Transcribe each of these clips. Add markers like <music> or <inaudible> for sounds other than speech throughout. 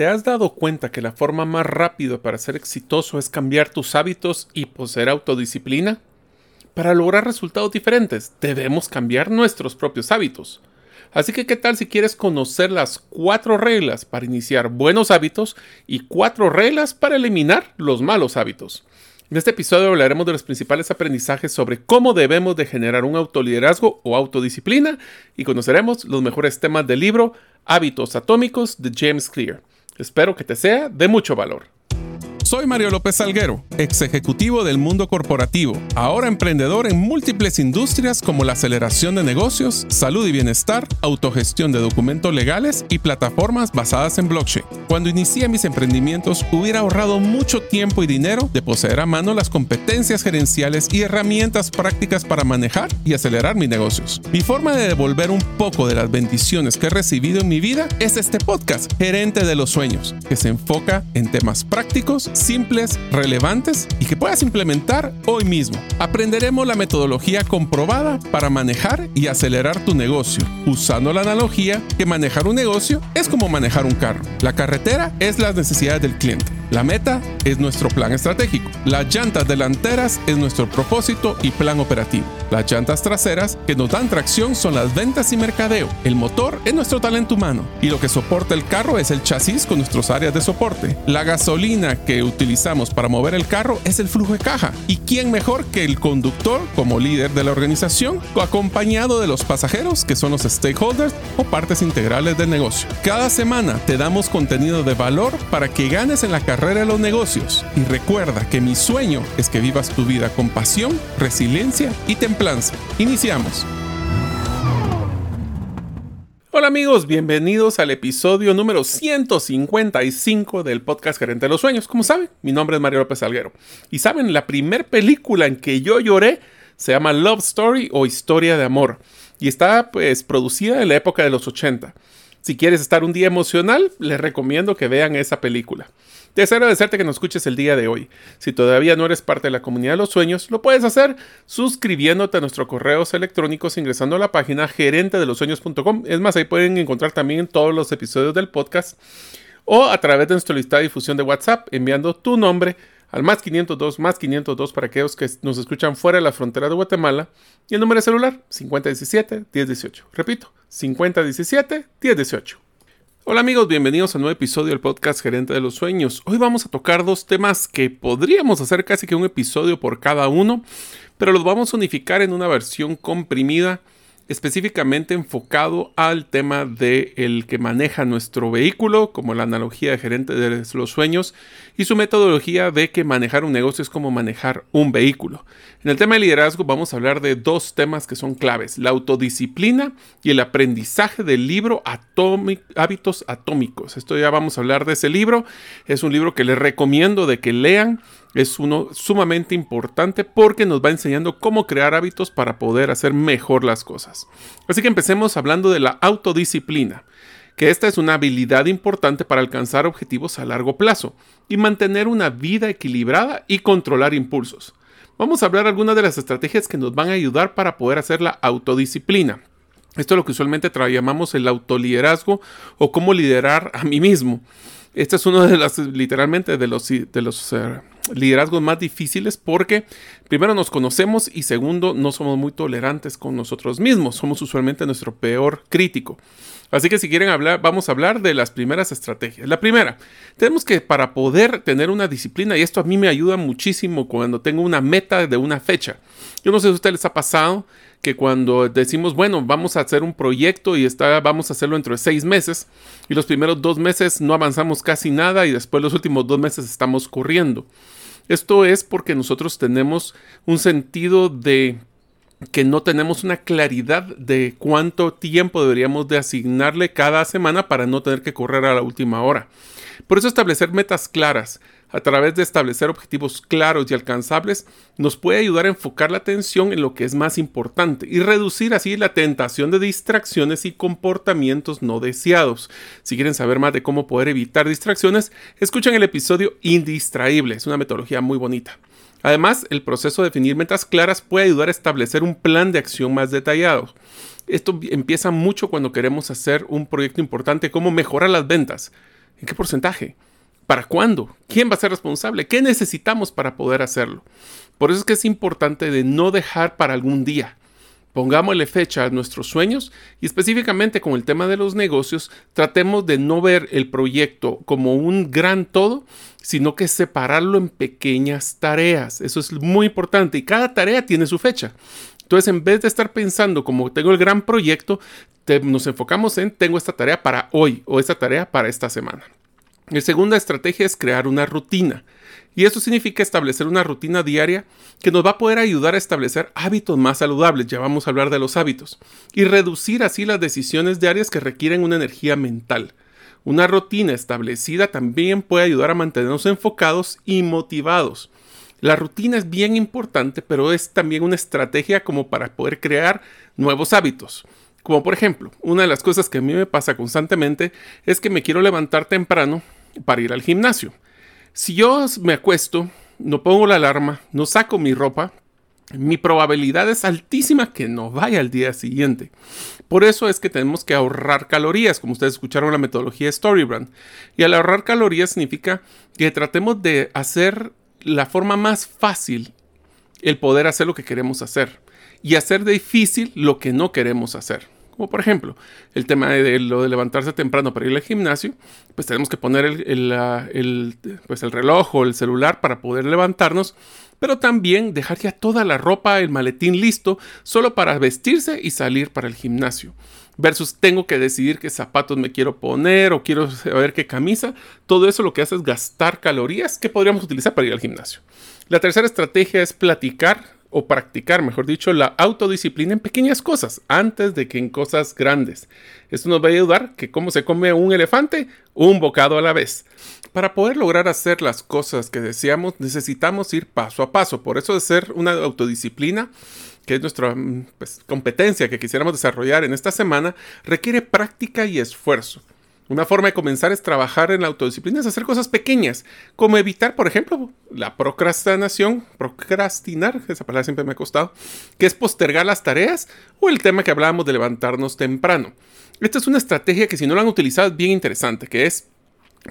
¿Te has dado cuenta que la forma más rápida para ser exitoso es cambiar tus hábitos y poseer autodisciplina? Para lograr resultados diferentes, debemos cambiar nuestros propios hábitos. Así que, ¿qué tal si quieres conocer las cuatro reglas para iniciar buenos hábitos y cuatro reglas para eliminar los malos hábitos? En este episodio hablaremos de los principales aprendizajes sobre cómo debemos de generar un autoliderazgo o autodisciplina y conoceremos los mejores temas del libro Hábitos Atómicos de James Clear. Espero que te sea de mucho valor. Soy Mario López Salguero, ex ejecutivo del mundo corporativo, ahora emprendedor en múltiples industrias como la aceleración de negocios, salud y bienestar, autogestión de documentos legales y plataformas basadas en blockchain. Cuando inicié mis emprendimientos hubiera ahorrado mucho tiempo y dinero de poseer a mano las competencias gerenciales y herramientas prácticas para manejar y acelerar mis negocios. Mi forma de devolver un poco de las bendiciones que he recibido en mi vida es este podcast, Gerente de los Sueños, que se enfoca en temas prácticos simples, relevantes y que puedas implementar hoy mismo. Aprenderemos la metodología comprobada para manejar y acelerar tu negocio, usando la analogía que manejar un negocio es como manejar un carro. La carretera es las necesidades del cliente. La meta es nuestro plan estratégico. Las llantas delanteras es nuestro propósito y plan operativo. Las llantas traseras que nos dan tracción son las ventas y mercadeo. El motor es nuestro talento humano y lo que soporta el carro es el chasis con nuestras áreas de soporte. La gasolina que utilizamos para mover el carro es el flujo de caja. ¿Y quién mejor que el conductor como líder de la organización, acompañado de los pasajeros que son los stakeholders o partes integrales del negocio? Cada semana te damos contenido de valor para que ganes en la carrera de los negocios y recuerda que mi sueño es que vivas tu vida con pasión, resiliencia y templanza. Iniciamos. Hola amigos, bienvenidos al episodio número 155 del podcast Gerente de los Sueños. Como saben, mi nombre es Mario López Alguero. Y saben, la primera película en que yo lloré se llama Love Story o Historia de Amor. Y está pues producida en la época de los 80. Si quieres estar un día emocional, les recomiendo que vean esa película. Deseo agradecerte que nos escuches el día de hoy. Si todavía no eres parte de la comunidad de los sueños, lo puedes hacer suscribiéndote a nuestros correos electrónicos ingresando a la página gerente de los sueños.com. Es más, ahí pueden encontrar también todos los episodios del podcast o a través de nuestra lista de difusión de WhatsApp enviando tu nombre al más 502 más 502 para aquellos que nos escuchan fuera de la frontera de Guatemala y el número de celular 5017 1018. Repito, 5017 1018. Hola amigos, bienvenidos a un nuevo episodio del podcast Gerente de los Sueños. Hoy vamos a tocar dos temas que podríamos hacer casi que un episodio por cada uno, pero los vamos a unificar en una versión comprimida específicamente enfocado al tema de el que maneja nuestro vehículo, como la analogía de gerente de los sueños, y su metodología de que manejar un negocio es como manejar un vehículo. En el tema de liderazgo vamos a hablar de dos temas que son claves, la autodisciplina y el aprendizaje del libro Hábitos Atómicos. Esto ya vamos a hablar de ese libro, es un libro que les recomiendo de que lean es uno sumamente importante porque nos va enseñando cómo crear hábitos para poder hacer mejor las cosas. Así que empecemos hablando de la autodisciplina, que esta es una habilidad importante para alcanzar objetivos a largo plazo y mantener una vida equilibrada y controlar impulsos. Vamos a hablar algunas de las estrategias que nos van a ayudar para poder hacer la autodisciplina. Esto es lo que usualmente llamamos el autoliderazgo o cómo liderar a mí mismo. Este es uno de los, literalmente, de los, de los eh, liderazgos más difíciles porque primero nos conocemos y segundo no somos muy tolerantes con nosotros mismos. Somos usualmente nuestro peor crítico. Así que si quieren hablar, vamos a hablar de las primeras estrategias. La primera, tenemos que para poder tener una disciplina, y esto a mí me ayuda muchísimo cuando tengo una meta de una fecha. Yo no sé si a ustedes les ha pasado que cuando decimos, bueno, vamos a hacer un proyecto y está, vamos a hacerlo dentro de seis meses, y los primeros dos meses no avanzamos casi nada y después los últimos dos meses estamos corriendo. Esto es porque nosotros tenemos un sentido de que no tenemos una claridad de cuánto tiempo deberíamos de asignarle cada semana para no tener que correr a la última hora. Por eso establecer metas claras a través de establecer objetivos claros y alcanzables nos puede ayudar a enfocar la atención en lo que es más importante y reducir así la tentación de distracciones y comportamientos no deseados. Si quieren saber más de cómo poder evitar distracciones, escuchen el episodio Indistraíble, es una metodología muy bonita. Además, el proceso de definir metas claras puede ayudar a establecer un plan de acción más detallado. Esto empieza mucho cuando queremos hacer un proyecto importante como mejorar las ventas. ¿En qué porcentaje? ¿Para cuándo? ¿Quién va a ser responsable? ¿Qué necesitamos para poder hacerlo? Por eso es que es importante de no dejar para algún día. Pongámosle fecha a nuestros sueños y específicamente con el tema de los negocios, tratemos de no ver el proyecto como un gran todo, sino que separarlo en pequeñas tareas. Eso es muy importante y cada tarea tiene su fecha. Entonces, en vez de estar pensando como tengo el gran proyecto, nos enfocamos en tengo esta tarea para hoy o esta tarea para esta semana. La segunda estrategia es crear una rutina. Y eso significa establecer una rutina diaria que nos va a poder ayudar a establecer hábitos más saludables, ya vamos a hablar de los hábitos, y reducir así las decisiones diarias que requieren una energía mental. Una rutina establecida también puede ayudar a mantenernos enfocados y motivados. La rutina es bien importante, pero es también una estrategia como para poder crear nuevos hábitos. Como por ejemplo, una de las cosas que a mí me pasa constantemente es que me quiero levantar temprano para ir al gimnasio. Si yo me acuesto, no pongo la alarma, no saco mi ropa, mi probabilidad es altísima que no vaya al día siguiente. Por eso es que tenemos que ahorrar calorías, como ustedes escucharon la metodología Storybrand. Y al ahorrar calorías significa que tratemos de hacer la forma más fácil el poder hacer lo que queremos hacer y hacer difícil lo que no queremos hacer. Como por ejemplo, el tema de, lo de levantarse temprano para ir al gimnasio, pues tenemos que poner el, pues el reloj o el celular para poder levantarnos, pero también dejar ya toda la ropa, el maletín listo, solo para vestirse y salir para el gimnasio. Versus tengo que decidir qué zapatos me quiero poner o quiero saber qué camisa. Todo eso lo que hace es gastar calorías que podríamos utilizar para ir al gimnasio. La tercera estrategia es platicar o practicar, mejor dicho, la autodisciplina en pequeñas cosas antes de que en cosas grandes. Esto nos va a ayudar que como se come un elefante, un bocado a la vez. Para poder lograr hacer las cosas que deseamos, necesitamos ir paso a paso. Por eso de ser una autodisciplina, que es nuestra mm, pues, competencia que quisiéramos desarrollar en esta semana, requiere práctica y esfuerzo. Una forma de comenzar es trabajar en la autodisciplina, es hacer cosas pequeñas, como evitar, por ejemplo, la procrastinación, procrastinar, esa palabra siempre me ha costado, que es postergar las tareas, o el tema que hablábamos de levantarnos temprano. Esta es una estrategia que si no la han utilizado es bien interesante, que es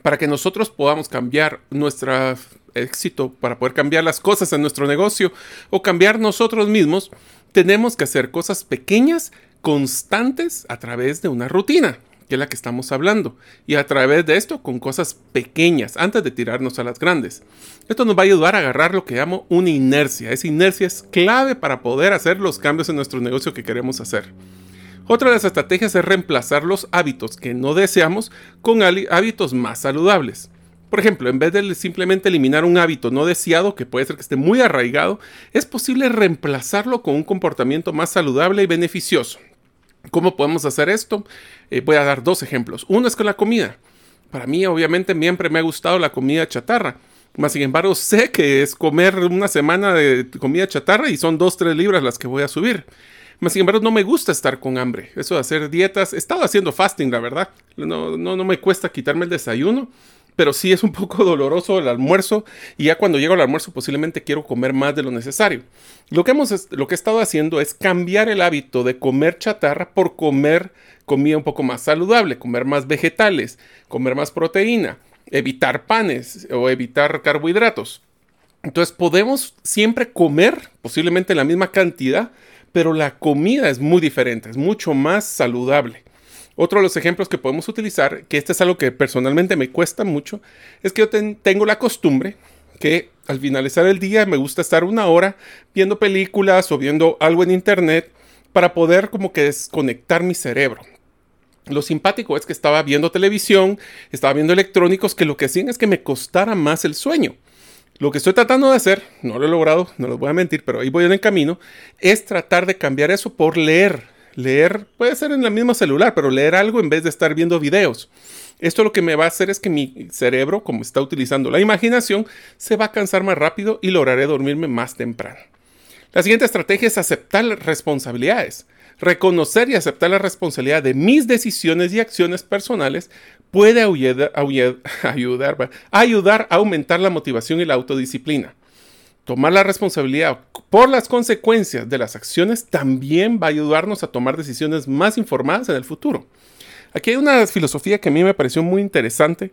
para que nosotros podamos cambiar nuestro éxito, para poder cambiar las cosas en nuestro negocio o cambiar nosotros mismos, tenemos que hacer cosas pequeñas, constantes, a través de una rutina que es la que estamos hablando, y a través de esto con cosas pequeñas antes de tirarnos a las grandes. Esto nos va a ayudar a agarrar lo que llamo una inercia. Esa inercia es clave para poder hacer los cambios en nuestro negocio que queremos hacer. Otra de las estrategias es reemplazar los hábitos que no deseamos con hábitos más saludables. Por ejemplo, en vez de simplemente eliminar un hábito no deseado, que puede ser que esté muy arraigado, es posible reemplazarlo con un comportamiento más saludable y beneficioso. ¿Cómo podemos hacer esto? Eh, voy a dar dos ejemplos. Uno es con la comida. Para mí, obviamente, siempre me ha gustado la comida chatarra. Más sin embargo, sé que es comer una semana de comida chatarra y son dos, tres libras las que voy a subir. Más sin embargo, no me gusta estar con hambre. Eso de hacer dietas, he estado haciendo fasting, la verdad. No, no, no me cuesta quitarme el desayuno pero sí es un poco <laughs> doloroso el almuerzo y ya cuando llego al almuerzo posiblemente quiero comer más de lo necesario. Lo que, hemos, lo que he estado haciendo es cambiar el hábito de comer chatarra por comer comida un poco más saludable, comer más vegetales, comer más proteína, evitar panes o evitar carbohidratos. Entonces podemos siempre comer posiblemente la misma cantidad, pero la comida es muy diferente, es mucho más saludable. Otro de los ejemplos que podemos utilizar, que este es algo que personalmente me cuesta mucho, es que yo tengo la costumbre que al finalizar el día me gusta estar una hora viendo películas o viendo algo en internet para poder como que desconectar mi cerebro. Lo simpático es que estaba viendo televisión, estaba viendo electrónicos que lo que hacían es que me costara más el sueño. Lo que estoy tratando de hacer, no lo he logrado, no les voy a mentir, pero ahí voy en el camino, es tratar de cambiar eso por leer Leer puede ser en la misma celular, pero leer algo en vez de estar viendo videos. Esto lo que me va a hacer es que mi cerebro, como está utilizando la imaginación, se va a cansar más rápido y lograré dormirme más temprano. La siguiente estrategia es aceptar responsabilidades. Reconocer y aceptar la responsabilidad de mis decisiones y acciones personales puede <laughs> ayudar, ayudar a aumentar la motivación y la autodisciplina. Tomar la responsabilidad por las consecuencias de las acciones también va a ayudarnos a tomar decisiones más informadas en el futuro. Aquí hay una filosofía que a mí me pareció muy interesante,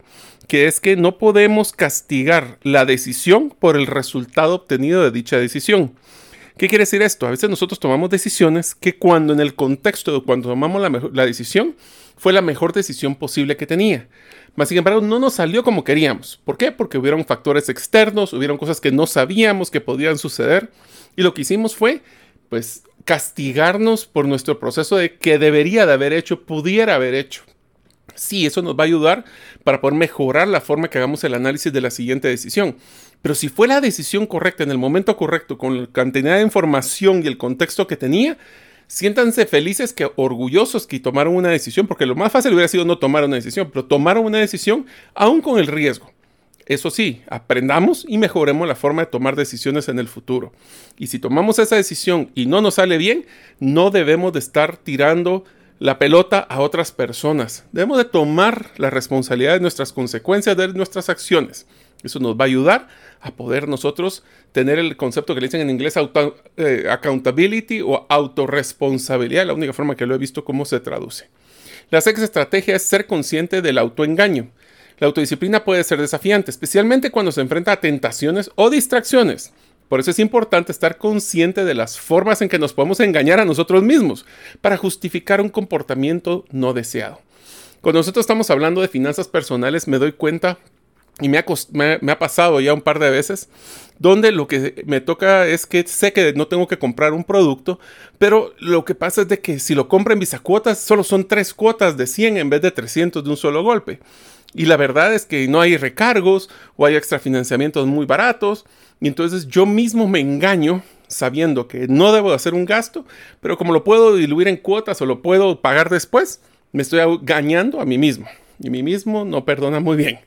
que es que no podemos castigar la decisión por el resultado obtenido de dicha decisión. ¿Qué quiere decir esto? A veces nosotros tomamos decisiones que cuando en el contexto de cuando tomamos la, la decisión fue la mejor decisión posible que tenía. Mas, sin embargo, no nos salió como queríamos. ¿Por qué? Porque hubieron factores externos, hubieron cosas que no sabíamos que podían suceder. Y lo que hicimos fue, pues, castigarnos por nuestro proceso de que debería de haber hecho, pudiera haber hecho. Sí, eso nos va a ayudar para poder mejorar la forma que hagamos el análisis de la siguiente decisión. Pero si fue la decisión correcta en el momento correcto, con la cantidad de información y el contexto que tenía, siéntanse felices que orgullosos que tomaron una decisión, porque lo más fácil hubiera sido no tomar una decisión, pero tomaron una decisión aún con el riesgo. Eso sí, aprendamos y mejoremos la forma de tomar decisiones en el futuro. Y si tomamos esa decisión y no nos sale bien, no debemos de estar tirando la pelota a otras personas. Debemos de tomar la responsabilidad de nuestras consecuencias de nuestras acciones. Eso nos va a ayudar a poder nosotros tener el concepto que le dicen en inglés eh, accountability o autorresponsabilidad, la única forma que lo he visto cómo se traduce. La sexta estrategia es ser consciente del autoengaño. La autodisciplina puede ser desafiante, especialmente cuando se enfrenta a tentaciones o distracciones. Por eso es importante estar consciente de las formas en que nos podemos engañar a nosotros mismos para justificar un comportamiento no deseado. Cuando nosotros estamos hablando de finanzas personales, me doy cuenta y me ha, pasado ya un par de veces, donde lo que me toca es que sé que no tengo que comprar un producto, pero lo que pasa es de que si lo compro en cuotas, solo son tres cuotas de 100 en vez de 300 de un solo golpe. Y la verdad es que no hay recargos o hay extrafinanciamientos muy baratos. Y entonces yo mismo me engaño sabiendo que no debo hacer un gasto, pero como lo puedo diluir en cuotas o lo puedo pagar después, me estoy engañando a mí mismo. Y mí mismo no perdona muy bien.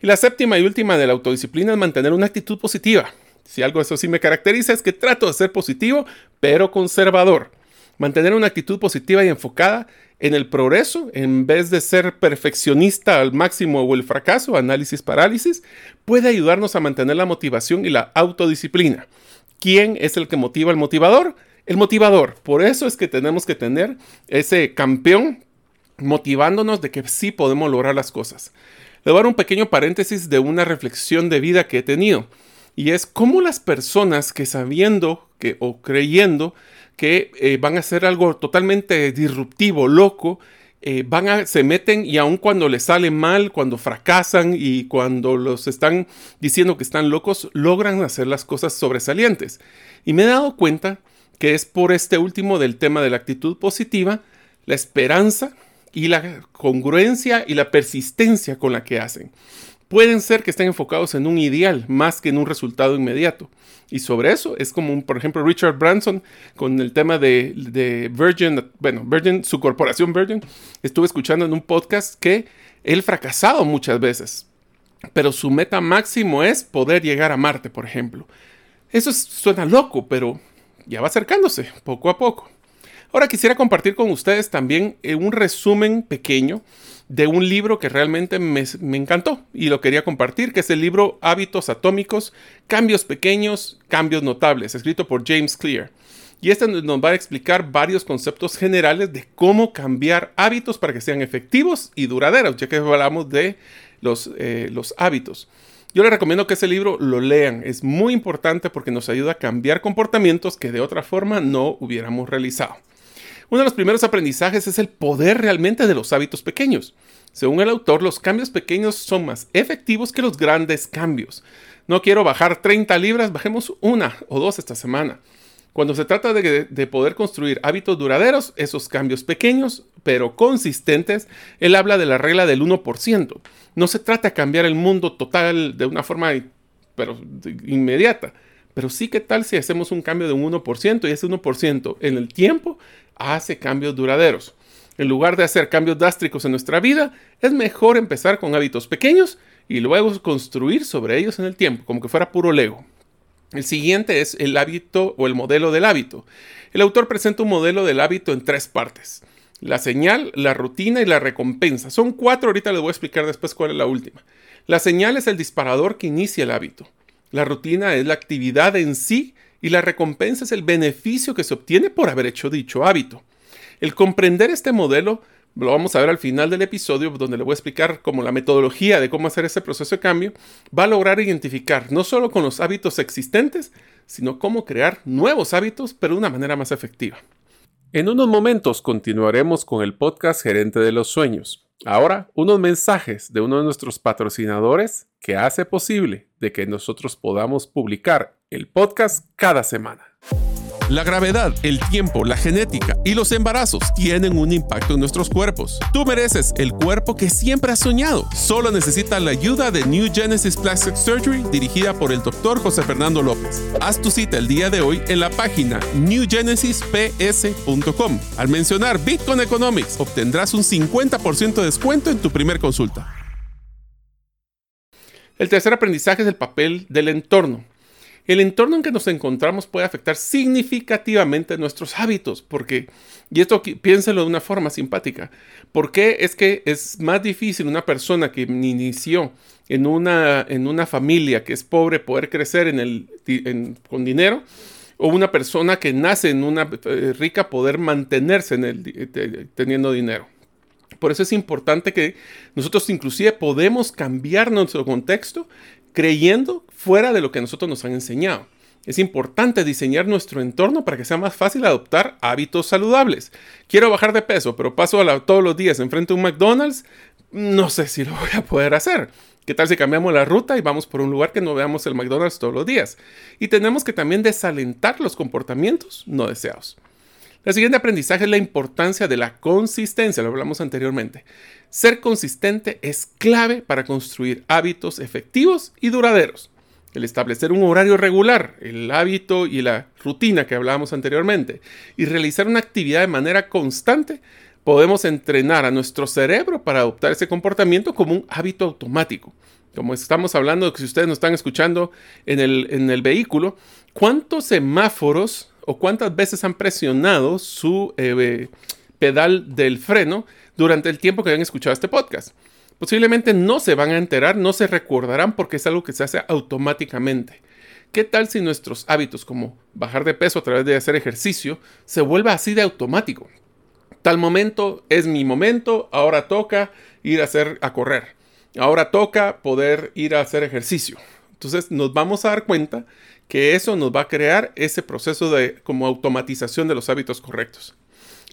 Y la séptima y última de la autodisciplina es mantener una actitud positiva. Si algo eso sí me caracteriza es que trato de ser positivo, pero conservador. Mantener una actitud positiva y enfocada en el progreso, en vez de ser perfeccionista al máximo o el fracaso, análisis parálisis, puede ayudarnos a mantener la motivación y la autodisciplina. ¿Quién es el que motiva al motivador? El motivador. Por eso es que tenemos que tener ese campeón motivándonos de que sí podemos lograr las cosas. A dar un pequeño paréntesis de una reflexión de vida que he tenido. Y es cómo las personas que sabiendo que, o creyendo que eh, van a hacer algo totalmente disruptivo, loco, eh, van se meten y aun cuando les sale mal, cuando fracasan y cuando los están diciendo que están locos, logran hacer las cosas sobresalientes. Y me he dado cuenta que es por este último del tema de la actitud positiva, la esperanza y la congruencia y la persistencia con la que hacen. Pueden ser que estén enfocados en un ideal más que en un resultado inmediato. Y sobre eso es como, por ejemplo, Richard Branson con el tema de, de, Virgin, bueno, Virgin, su corporación Virgin, estuve escuchando en un podcast que él fracasado muchas veces, pero su meta máximo es poder llegar a Marte, por ejemplo. Eso suena loco, pero ya va acercándose poco a poco. Ahora quisiera compartir con ustedes también eh, un resumen pequeño de un libro que realmente me, encantó y lo quería compartir, que es el libro Hábitos Atómicos, Cambios Pequeños, Cambios Notables, escrito por James Clear. Y este nos va a explicar varios conceptos generales de cómo cambiar hábitos para que sean efectivos y duraderos, ya que hablamos de los, eh, los hábitos. Yo les recomiendo que ese libro lo lean. Es muy importante porque nos ayuda a cambiar comportamientos que de otra forma no hubiéramos realizado. Uno de los primeros aprendizajes es el poder realmente de los hábitos pequeños. Según el autor, los cambios pequeños son más efectivos que los grandes cambios. No quiero bajar 30 libras, bajemos una o dos esta semana. Cuando se trata de, de, poder construir hábitos duraderos, esos cambios pequeños pero consistentes, él habla de la regla del 1%. No se trata de cambiar el mundo total de una forma pero, inmediata, pero sí que tal si hacemos un cambio de un 1% y ese 1% en el tiempo hace cambios duraderos. En lugar de hacer cambios drásticos en nuestra vida, es mejor empezar con hábitos pequeños y luego construir sobre ellos en el tiempo, como que fuera puro Lego. El siguiente es el hábito o el modelo del hábito. El autor presenta un modelo del hábito en tres partes. La señal, la rutina y la recompensa. Son cuatro, ahorita les voy a explicar después cuál es la última. La señal es el disparador que inicia el hábito. La rutina es la actividad en sí y la recompensa es el beneficio que se obtiene por haber hecho dicho hábito. El comprender este modelo lo vamos a ver al final del episodio, donde le voy a explicar cómo la metodología de cómo hacer ese proceso de cambio va a lograr identificar no solo con los hábitos existentes, sino cómo crear nuevos hábitos, pero de una manera más efectiva. En unos momentos continuaremos con el podcast Gerente de los Sueños. Ahora, unos mensajes de uno de nuestros patrocinadores que hace posible de que nosotros podamos publicar el podcast cada semana. La gravedad, el tiempo, la genética y los embarazos tienen un impacto en nuestros cuerpos. Tú mereces el cuerpo que siempre has soñado. Solo necesitas la ayuda de New Genesis Plastic Surgery dirigida por el doctor José Fernando López. Haz tu cita el día de hoy en la página newgenesisps.com. Al mencionar Bitcoin Economics obtendrás un 50% de descuento en tu primer consulta. El tercer aprendizaje es el papel del entorno. El entorno en que nos encontramos puede afectar significativamente nuestros hábitos, porque, y esto piénselo de una forma simpática, ¿por qué es que es más difícil una persona que inició en una, en una familia que es pobre poder crecer con dinero? o una persona que nace en una eh, rica poder mantenerse en el, teniendo dinero. Por eso es importante que nosotros inclusive podemos cambiar nuestro contexto creyendo fuera de lo que nosotros nos han enseñado. Es importante diseñar nuestro entorno para que sea más fácil adoptar hábitos saludables. Quiero bajar de peso, pero paso todos los días enfrente a un McDonald's. No sé si lo voy a poder hacer. ¿Qué tal si cambiamos la ruta y vamos por un lugar que no veamos el McDonald's todos los días? Y tenemos que también desalentar los comportamientos no deseados. El siguiente aprendizaje es la importancia de la consistencia, lo hablamos anteriormente. Ser consistente es clave para construir hábitos efectivos y duraderos. El establecer un horario regular, el hábito y la rutina que hablábamos anteriormente, y realizar una actividad de manera constante, podemos entrenar a nuestro cerebro para adoptar ese comportamiento como un hábito automático. Como estamos hablando, que si ustedes nos están escuchando en el, en el vehículo, ¿cuántos semáforos o cuántas veces han presionado su eh, pedal del freno durante el tiempo que han escuchado este podcast. Posiblemente no se van a enterar, no se recordarán porque es algo que se hace automáticamente. ¿Qué tal si nuestros hábitos como bajar de peso a través de hacer ejercicio se vuelva así de automático? Tal momento es mi momento, ahora toca ir a hacer a correr. Ahora toca poder ir a hacer ejercicio. Entonces nos vamos a dar cuenta que eso nos va a crear ese proceso de como automatización de los hábitos correctos.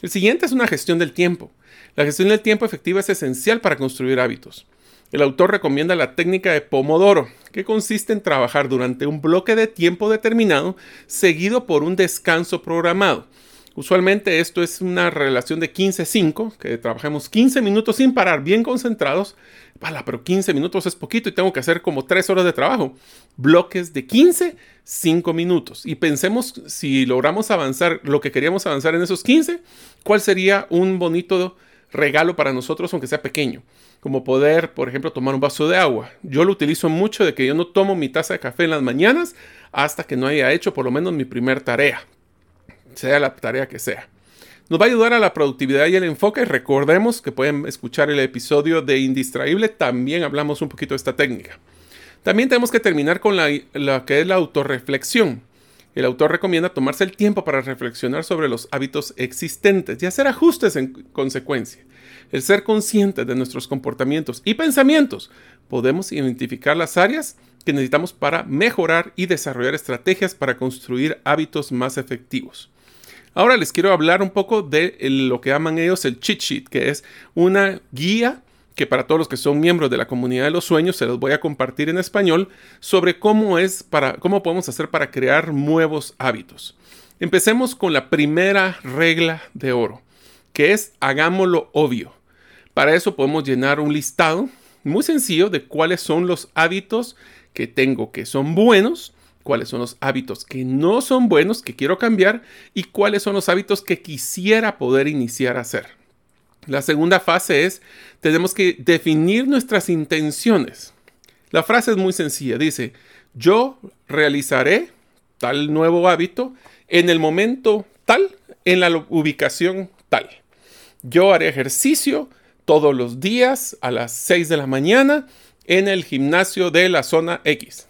El siguiente es una gestión del tiempo. La gestión del tiempo efectiva es esencial para construir hábitos. El autor recomienda la técnica de Pomodoro, que consiste en trabajar durante un bloque de tiempo determinado seguido por un descanso programado. Usualmente esto es una relación de 15-5, que trabajemos 15 minutos sin parar, bien concentrados. Vale, pero 15 minutos es poquito y tengo que hacer como 3 horas de trabajo. Bloques de 15, 5 minutos. Y pensemos si logramos avanzar lo que queríamos avanzar en esos 15, ¿cuál sería un bonito regalo para nosotros, aunque sea pequeño? Como poder, por ejemplo, tomar un vaso de agua. Yo lo utilizo mucho de que yo no tomo mi taza de café en las mañanas hasta que no haya hecho por lo menos mi primer tarea sea la tarea que sea. Nos va a ayudar a la productividad y el enfoque. Recordemos que pueden escuchar el episodio de Indistraíble, también hablamos un poquito de esta técnica. También tenemos que terminar con la, que es la autorreflexión. El autor recomienda tomarse el tiempo para reflexionar sobre los hábitos existentes y hacer ajustes en consecuencia. El ser consciente de nuestros comportamientos y pensamientos, podemos identificar las áreas que necesitamos para mejorar y desarrollar estrategias para construir hábitos más efectivos. Ahora les quiero hablar un poco de lo que llaman ellos el cheat sheet, que es una guía que para todos los que son miembros de la comunidad de los sueños se los voy a compartir en español sobre cómo es para cómo podemos hacer para crear nuevos hábitos. Empecemos con la primera regla de oro, que es hagámoslo obvio. Para eso podemos llenar un listado muy sencillo de cuáles son los hábitos que tengo que son buenos cuáles son los hábitos que no son buenos, que quiero cambiar, y cuáles son los hábitos que quisiera poder iniciar a hacer. La segunda fase es, tenemos que definir nuestras intenciones. La frase es muy sencilla, dice, yo realizaré tal nuevo hábito en el momento tal, en la ubicación tal. Yo haré ejercicio todos los días a las 6 de la mañana en el gimnasio de la zona X.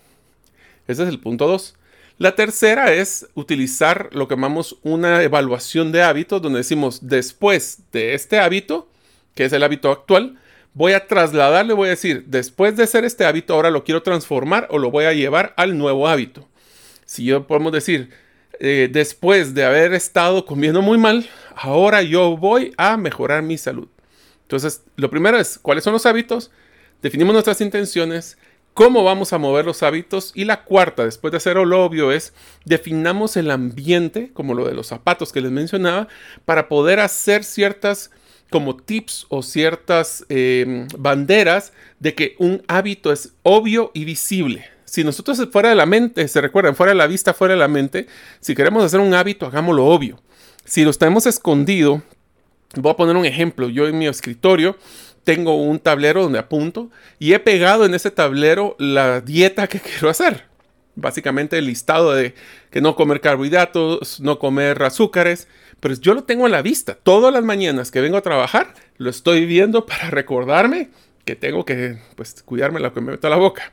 Ese es el punto 2. La tercera es utilizar lo que llamamos una evaluación de hábitos, donde decimos, después de este hábito, que es el hábito actual, voy a trasladarle, voy a decir, después de hacer este hábito, ahora lo quiero transformar o lo voy a llevar al nuevo hábito. Si yo podemos decir, eh, después de haber estado comiendo muy mal, ahora yo voy a mejorar mi salud. Entonces, lo primero es, ¿cuáles son los hábitos? Definimos nuestras intenciones, cómo vamos a mover los hábitos y la cuarta, después de hacer lo obvio, es definamos el ambiente, como lo de los zapatos que les mencionaba, para poder hacer ciertas como tips o ciertas em, banderas de que un hábito es obvio y visible. Si nosotros fuera de la mente, se recuerdan, fuera de la vista, fuera de la mente, si queremos hacer un hábito, hagámoslo obvio. Si lo tenemos escondido, voy a poner un ejemplo. Yo en mi escritorio tengo un tablero donde apunto y he pegado en ese tablero la dieta que <laughs> quiero hacer. Básicamente el listado de que no comer carbohidratos, no comer azúcares, pero yo lo tengo a la vista. Todas las mañanas que vengo a trabajar, lo estoy viendo <laughs> para recordarme que tengo que pues, cuidarme lo que me meto a la boca.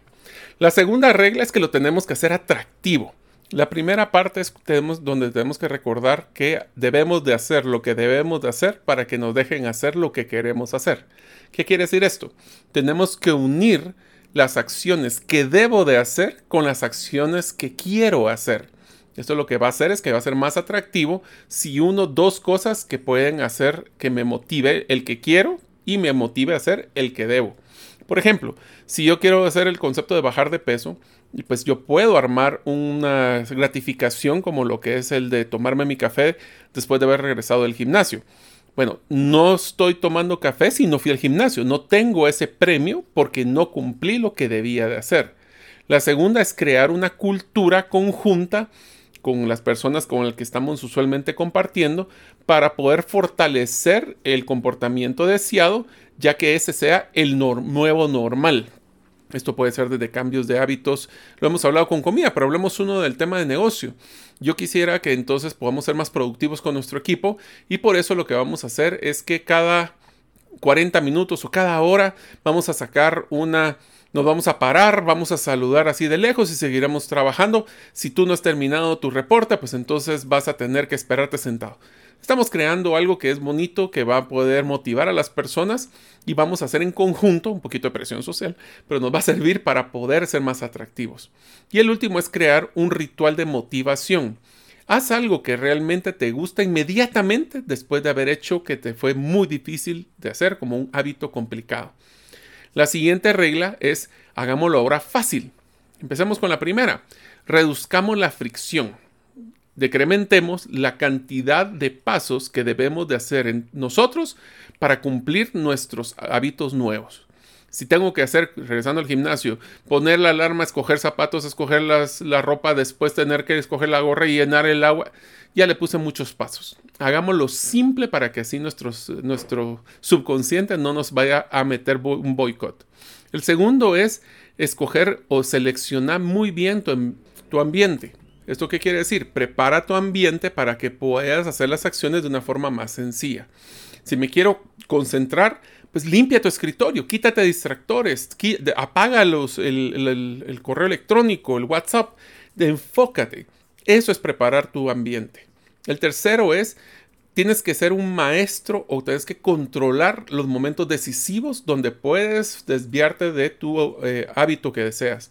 La segunda regla es que lo tenemos que hacer atractivo. La primera parte es tenemos, donde tenemos que recordar que debemos de hacer lo que debemos de hacer para que nos dejen hacer lo que queremos hacer. ¿Qué quiere decir esto? Tenemos que unir las acciones que debo de hacer con las acciones que quiero hacer. Esto lo que va a hacer es que va a ser más atractivo si uno, dos cosas que pueden hacer que me motive el que quiero y me motive a hacer el que debo. Por ejemplo, si yo quiero hacer el concepto de bajar de peso, pues yo puedo armar una gratificación como lo que es el de tomarme mi café después de haber regresado del gimnasio. Bueno, no estoy tomando café si no fui al gimnasio. No tengo ese premio porque no cumplí lo que debía de hacer. La segunda es crear una cultura conjunta con las personas con las que estamos usualmente compartiendo para poder fortalecer el comportamiento deseado, ya que ese sea el nuevo normal. Esto puede ser desde cambios de hábitos. Lo hemos hablado con comida, pero hablemos uno del tema de negocio. Yo quisiera que entonces podamos ser más productivos con nuestro equipo y por eso lo que vamos a hacer es que cada 40 minutos o cada hora vamos a sacar una nos vamos a parar, vamos a saludar así de lejos y seguiremos trabajando. Si tú no has terminado tu reporte, pues entonces vas a tener que esperarte sentado. Estamos creando algo que es bonito, que va a poder motivar a las personas y vamos a hacer en conjunto un poquito de presión social, pero nos va a servir para poder ser más atractivos. Y el último es crear un ritual de motivación. Haz algo que realmente te gusta inmediatamente después de haber hecho que te fue muy difícil de hacer como un hábito complicado. La siguiente regla es hagámoslo ahora fácil. Empecemos con la primera. Reduzcamos la fricción. Decrementemos la cantidad de pasos que debemos de hacer en nosotros para cumplir nuestros hábitos nuevos. Si tengo que hacer, regresando al gimnasio, poner la alarma, escoger zapatos, escoger la ropa, después tener que escoger la gorra y llenar el agua, ya le puse muchos pasos. Hagámoslo simple para que así nuestro subconsciente no nos vaya a meter un boicot. El segundo es escoger o seleccionar muy bien tu, tu ambiente. ¿Esto qué quiere decir? Prepara tu ambiente para que puedas hacer las acciones de una forma más sencilla. Si me quiero concentrar, pues limpia tu escritorio, quítate distractores, apaga el, el, correo electrónico, el WhatsApp, enfócate. Eso es preparar tu ambiente. El tercero es, tienes que ser un maestro o tienes que controlar los momentos decisivos donde puedes desviarte de tu eh, hábito que deseas.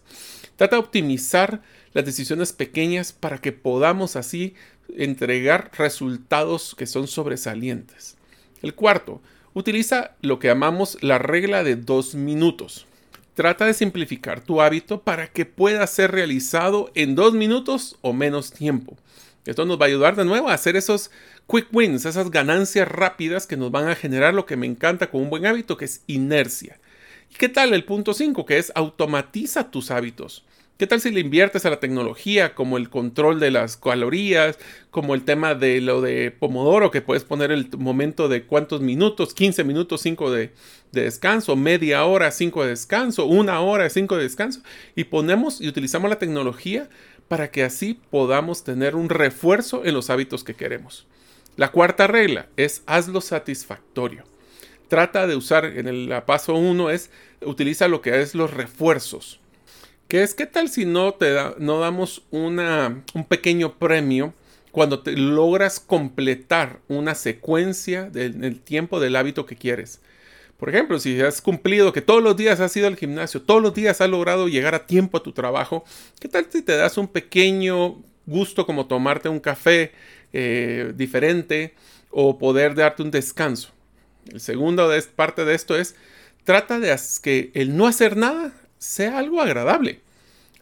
Trata de optimizar las decisiones pequeñas para que podamos así entregar resultados que son sobresalientes. El cuarto, utiliza lo que llamamos la regla de dos minutos. Trata de simplificar tu hábito para que pueda ser realizado en dos minutos o menos tiempo. Esto nos va a ayudar de nuevo a hacer esos quick wins, esas ganancias rápidas que nos van a generar lo que me encanta con un buen hábito, que es inercia. ¿Y qué tal el punto 5, que es automatiza tus hábitos? ¿Qué tal si le inviertes a la tecnología como el control de las calorías, como el tema de lo de Pomodoro, que puedes poner el momento de cuántos minutos, 15 minutos, 5 de, descanso, media hora, 5 de descanso, una hora, 5 de descanso, y ponemos y utilizamos la tecnología para que así podamos tener un refuerzo en los hábitos que queremos. La cuarta regla es hazlo satisfactorio. Trata de usar en el paso 1 es utiliza lo que es los refuerzos que es, ¿qué tal si no te no damos una, un pequeño premio cuando te logras completar una secuencia del tiempo del hábito que quieres? Por ejemplo, si has cumplido que todos los días has ido al gimnasio, todos los días has logrado llegar a tiempo a tu trabajo, ¿qué tal si te das un pequeño gusto como tomarte un café eh, diferente o poder darte un descanso? El segundo parte de esto es, trata de que el no hacer nada sea algo agradable.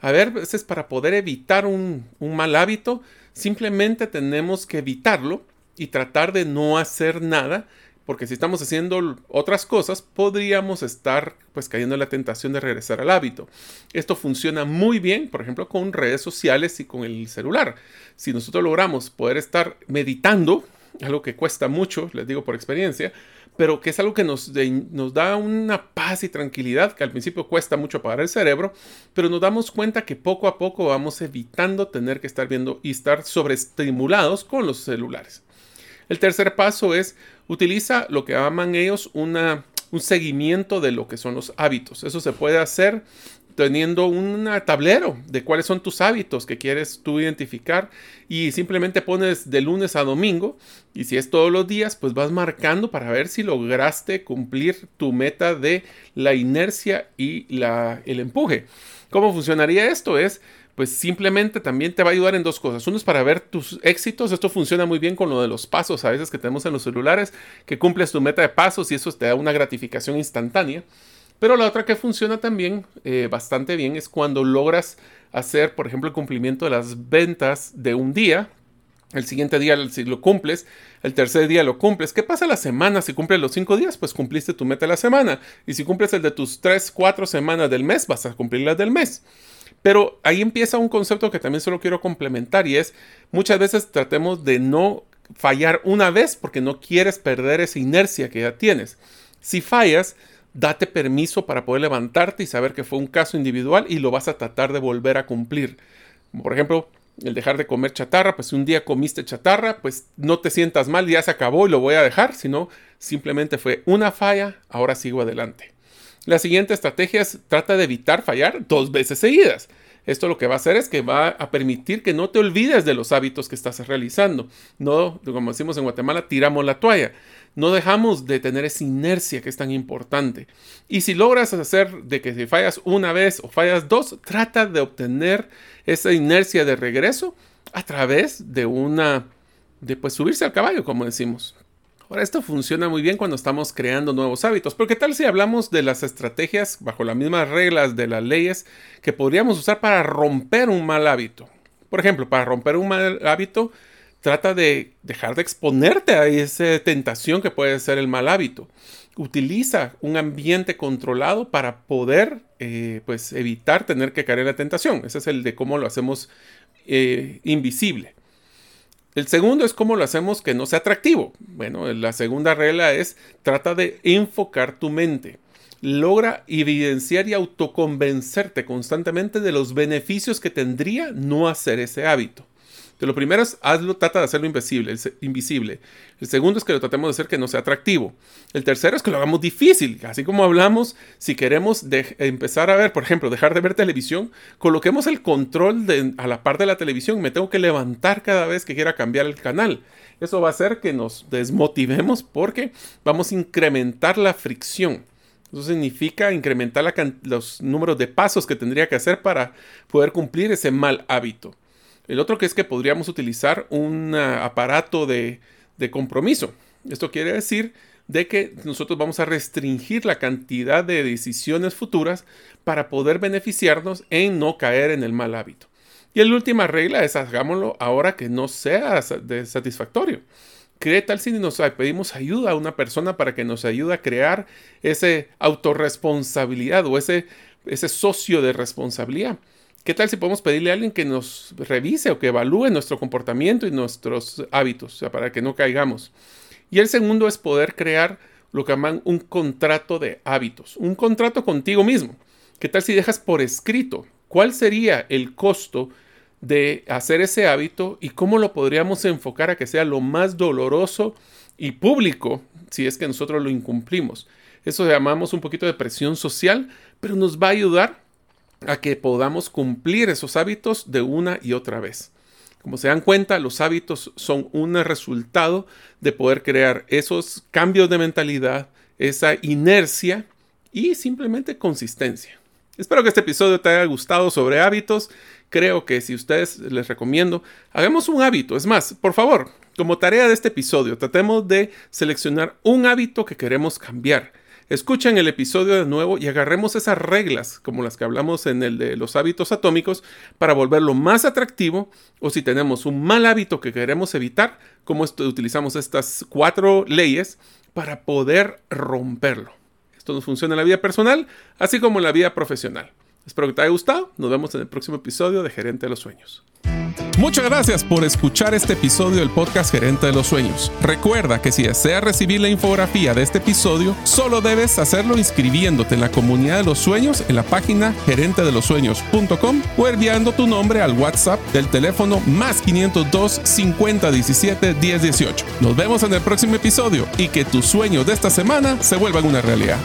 A ver, veces para poder evitar un, un mal hábito, simplemente tenemos que evitarlo y tratar de no hacer nada porque si estamos haciendo otras cosas, podríamos estar pues cayendo en la tentación de regresar al hábito. Esto funciona muy bien, por ejemplo, con redes sociales y con el celular. Si nosotros logramos poder estar meditando, algo que cuesta mucho, les digo por experiencia, pero que es algo que nos, da una paz y tranquilidad, que al principio cuesta mucho apagar el cerebro, pero nos damos cuenta que poco a poco vamos evitando tener que estar viendo y estar sobreestimulados con los celulares. El tercer paso es utiliza lo que llaman ellos una, un seguimiento de lo que son los hábitos. Eso se puede hacer teniendo un tablero de cuáles son tus hábitos que quieres tú identificar y simplemente pones de lunes a domingo y si es todos los días pues vas marcando para ver si lograste cumplir tu meta de la inercia y la, el empuje. ¿Cómo funcionaría esto? Es pues simplemente también te va a ayudar en dos cosas. Uno es para ver tus éxitos. Esto funciona muy bien con lo de los pasos a veces que tenemos en los celulares, que cumples tu meta de pasos y eso te da una gratificación instantánea. Pero la otra que funciona también eh, bastante bien es cuando logras hacer, por ejemplo, el cumplimiento de las ventas de un día. El siguiente día si lo cumples, el tercer día lo cumples. ¿Qué pasa la semana? Si cumples los cinco días, pues cumpliste tu meta la semana. Y si cumples el de tus tres, cuatro semanas del mes, vas a cumplir las del mes. Pero ahí empieza un concepto que también solo quiero complementar y es muchas veces tratemos de no fallar una vez porque no quieres perder esa inercia que ya tienes. Si fallas, date permiso para poder levantarte y saber que fue un caso individual y lo vas a tratar de volver a cumplir. Por ejemplo, el dejar de comer chatarra, pues si un día comiste chatarra, pues no te sientas mal, ya se acabó y lo voy a dejar, sino simplemente fue una falla, ahora sigo adelante. La siguiente estrategia es trata de evitar fallar dos veces seguidas. Esto lo que va a hacer es que va a permitir que no te olvides de los hábitos que estás realizando. No, como decimos en Guatemala, tiramos la toalla. No dejamos de tener esa inercia que es tan importante. Y si logras hacer de que si fallas una vez o fallas dos, trata de obtener esa inercia de regreso a través de una, de pues subirse al caballo, como decimos. Ahora, esto funciona muy bien cuando estamos creando nuevos hábitos, pero ¿qué tal si hablamos de las estrategias bajo las mismas reglas de las leyes que podríamos usar para romper un mal hábito? Por ejemplo, para romper un mal hábito, trata de dejar de exponerte a esa tentación que puede ser el mal hábito. Utiliza un ambiente controlado para poder eh, pues, evitar tener que caer en la tentación. Ese es el de cómo lo hacemos eh, invisible. El segundo es cómo lo hacemos que no sea atractivo. Bueno, la segunda regla es trata de enfocar tu mente. Logra evidenciar y autoconvencerte constantemente de los beneficios que tendría no hacer ese hábito lo primero es hazlo, trata de hacerlo invisible, invisible. El segundo es que lo tratemos de hacer que no sea atractivo. El tercero es que lo hagamos difícil. Así como hablamos, si queremos empezar a ver, por ejemplo, dejar de ver televisión, coloquemos el control a la par de la televisión. Me tengo que levantar cada vez que quiera cambiar el canal. Eso va a hacer que nos desmotivemos porque vamos a incrementar la fricción. Eso significa incrementar los números de pasos que tendría que hacer para poder cumplir ese mal hábito. El otro que es que podríamos utilizar un ah, aparato de, compromiso. Esto quiere decir de que nosotros vamos a restringir la cantidad de decisiones futuras para poder beneficiarnos en no caer en el mal hábito. Y la última regla es hagámoslo ahora que no sea satisfactorio. ¿Qué tal si nos pedimos ayuda a una persona para que nos ayude a crear ese autorresponsabilidad o ese, ese socio de responsabilidad? ¿Qué tal si podemos pedirle a alguien que nos revise o que evalúe nuestro comportamiento y nuestros hábitos, sea, para que no caigamos? Y el segundo es poder crear lo que llaman un contrato de hábitos, un contrato contigo mismo. ¿Qué tal si dejas por escrito cuál sería el costo de hacer ese hábito y cómo lo podríamos enfocar a que sea lo más doloroso y público si es que nosotros lo incumplimos? Eso llamamos un poquito de presión social, pero nos va a ayudar a que podamos cumplir esos hábitos de una y otra vez. Como se dan cuenta, los hábitos son un resultado de poder crear esos cambios de mentalidad, esa inercia y simplemente consistencia. Espero que este episodio te haya gustado sobre hábitos. Creo que si ustedes les recomiendo, hagamos un hábito. Es más, por favor, como tarea de este episodio, tratemos de seleccionar un hábito que queremos cambiar. Escuchen el episodio de nuevo y agarremos esas reglas, como las que hablamos en el de los hábitos atómicos, para volverlo más atractivo. O si tenemos un mal hábito que queremos evitar, como utilizamos estas cuatro leyes para poder romperlo. Esto nos funciona en la vida personal, así como en la vida profesional. Espero que te haya gustado. Nos vemos en el próximo episodio de Gerente de los Sueños. Muchas gracias por escuchar este episodio del podcast Gerente de los Sueños. Recuerda que si deseas recibir la infografía de este episodio, solo debes hacerlo inscribiéndote en la comunidad de los sueños en la página gerentedelosueños.com o enviando tu nombre al WhatsApp del teléfono más 502 50 17 10 18. Nos vemos en el próximo episodio y que tus sueños de esta semana se vuelvan una realidad.